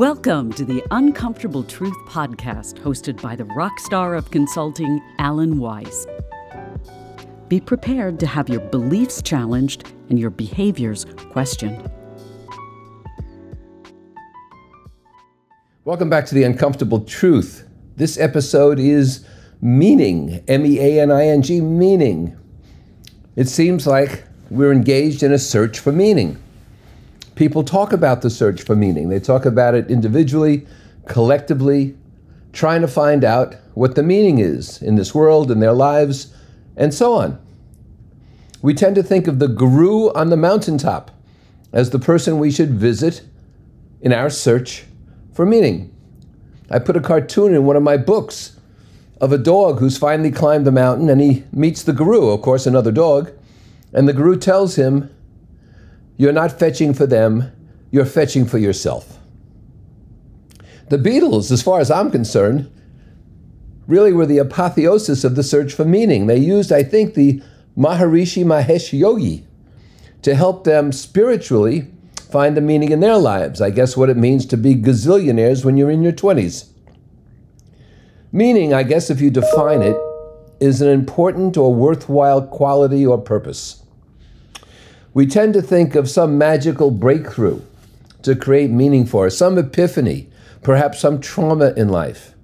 Welcome to the Uncomfortable Truth podcast, hosted by the rock star of consulting, Alan Weiss. Be prepared to have your beliefs challenged and your behaviors questioned. Welcome back to the Uncomfortable Truth. This episode is meaning, M E A N I N G, meaning. It seems like we're engaged in a search for meaning. People talk about the search for meaning. They talk about it individually, collectively, trying to find out what the meaning is in this world, in their lives, and so on. We tend to think of the guru on the mountaintop as the person we should visit in our search for meaning. I put a cartoon in one of my books of a dog who's finally climbed the mountain and he meets the guru, of course, another dog, and the guru tells him, You're not fetching for them, you're fetching for yourself. The Beatles, as far as I'm concerned, really were the apotheosis of the search for meaning. They used, I think, the Maharishi Mahesh Yogi to help them spiritually find the meaning in their lives. I guess what it means to be gazillionaires when you're in your 20s. Meaning, I guess if you define it, is an important or worthwhile quality or purpose. We tend to think of some magical breakthrough to create meaning for us, some epiphany, perhaps some trauma in life.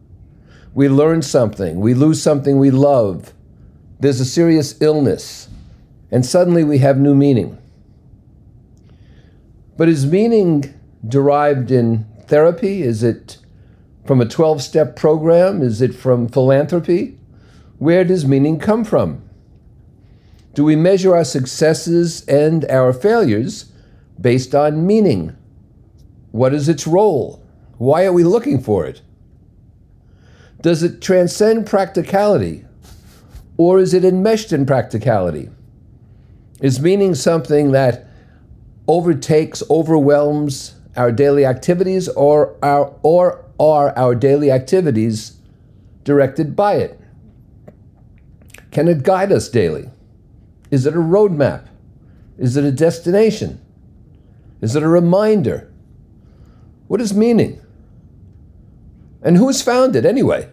We learn something, we lose something we love, there's a serious illness, and suddenly we have new meaning. But is meaning derived in therapy? Is it from a 12 step program? Is it from philanthropy? Where does meaning come from? Do we measure our successes and our failures based on meaning? What is its role? Why are we looking for it? Does it transcend practicality? Or is it enmeshed in practicality? Is meaning something that overtakes, overwhelms our daily activities, or, our, or are our daily activities directed by it? Can it guide us daily? Is it a roadmap? Is it a destination? Is it a reminder? What is meaning? And who's found it anyway?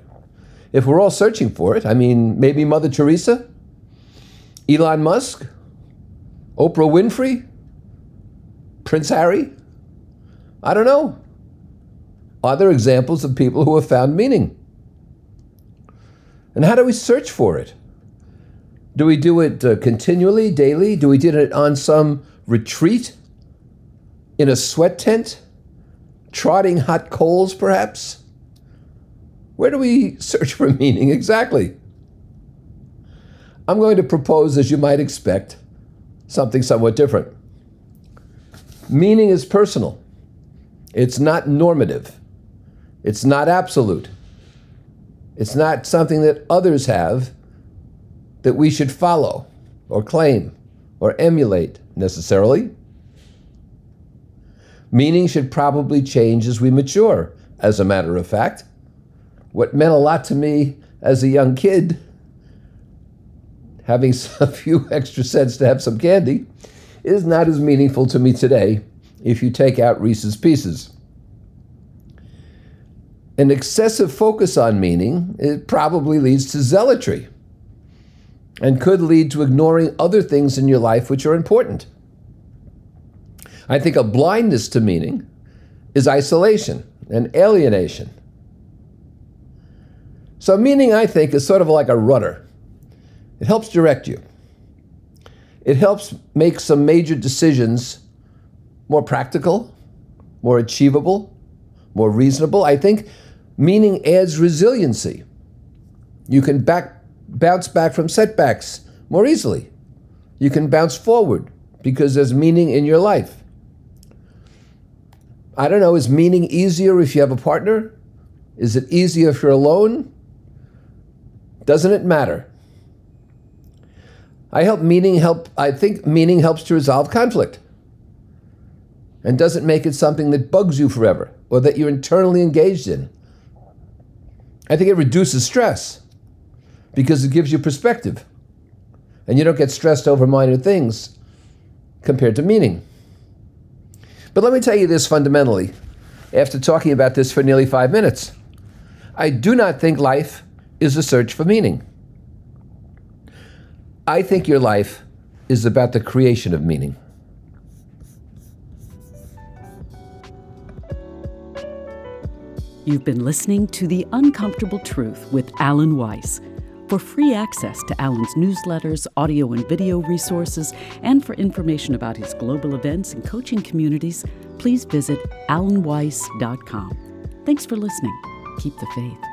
If we're all searching for it, I mean, maybe Mother Teresa, Elon Musk, Oprah Winfrey, Prince Harry? I don't know. Are there examples of people who have found meaning? And how do we search for it? Do we do it uh, continually, daily? Do we do it on some retreat? In a sweat tent? Trotting hot coals, perhaps? Where do we search for meaning exactly? I'm going to propose, as you might expect, something somewhat different. Meaning is personal, it's not normative, it's not absolute, it's not something that others have that we should follow or claim or emulate necessarily. Meaning should probably change as we mature, as a matter of fact. What meant a lot to me as a young kid, having a few extra cents to have some candy, is not as meaningful to me today if you take out Reese's Pieces. An excessive focus on meaning it probably leads to zealotry and could lead to ignoring other things in your life which are important. I think a blindness to meaning is isolation and alienation. So, meaning, I think, is sort of like a rudder. It helps direct you. It helps make some major decisions more practical, more achievable, more reasonable. I think meaning adds resiliency. You can back bounce back from setbacks more easily. You can bounce forward because there's meaning in your life. I don't know, is meaning easier if you have a partner? Is it easier if you're alone? Doesn't it matter? I help meaning help I think meaning helps to resolve conflict. And doesn't make it something that bugs you forever or that you're internally engaged in. I think it reduces stress because it gives you perspective. And you don't get stressed over minor things compared to meaning. But let me tell you this fundamentally after talking about this for nearly five minutes. I do not think life is a search for meaning. I think your life is about the creation of meaning. You've been listening to The Uncomfortable Truth with Alan Weiss. For free access to Alan's newsletters, audio and video resources, and for information about his global events and coaching communities, please visit alanweiss.com. Thanks for listening. Keep the faith.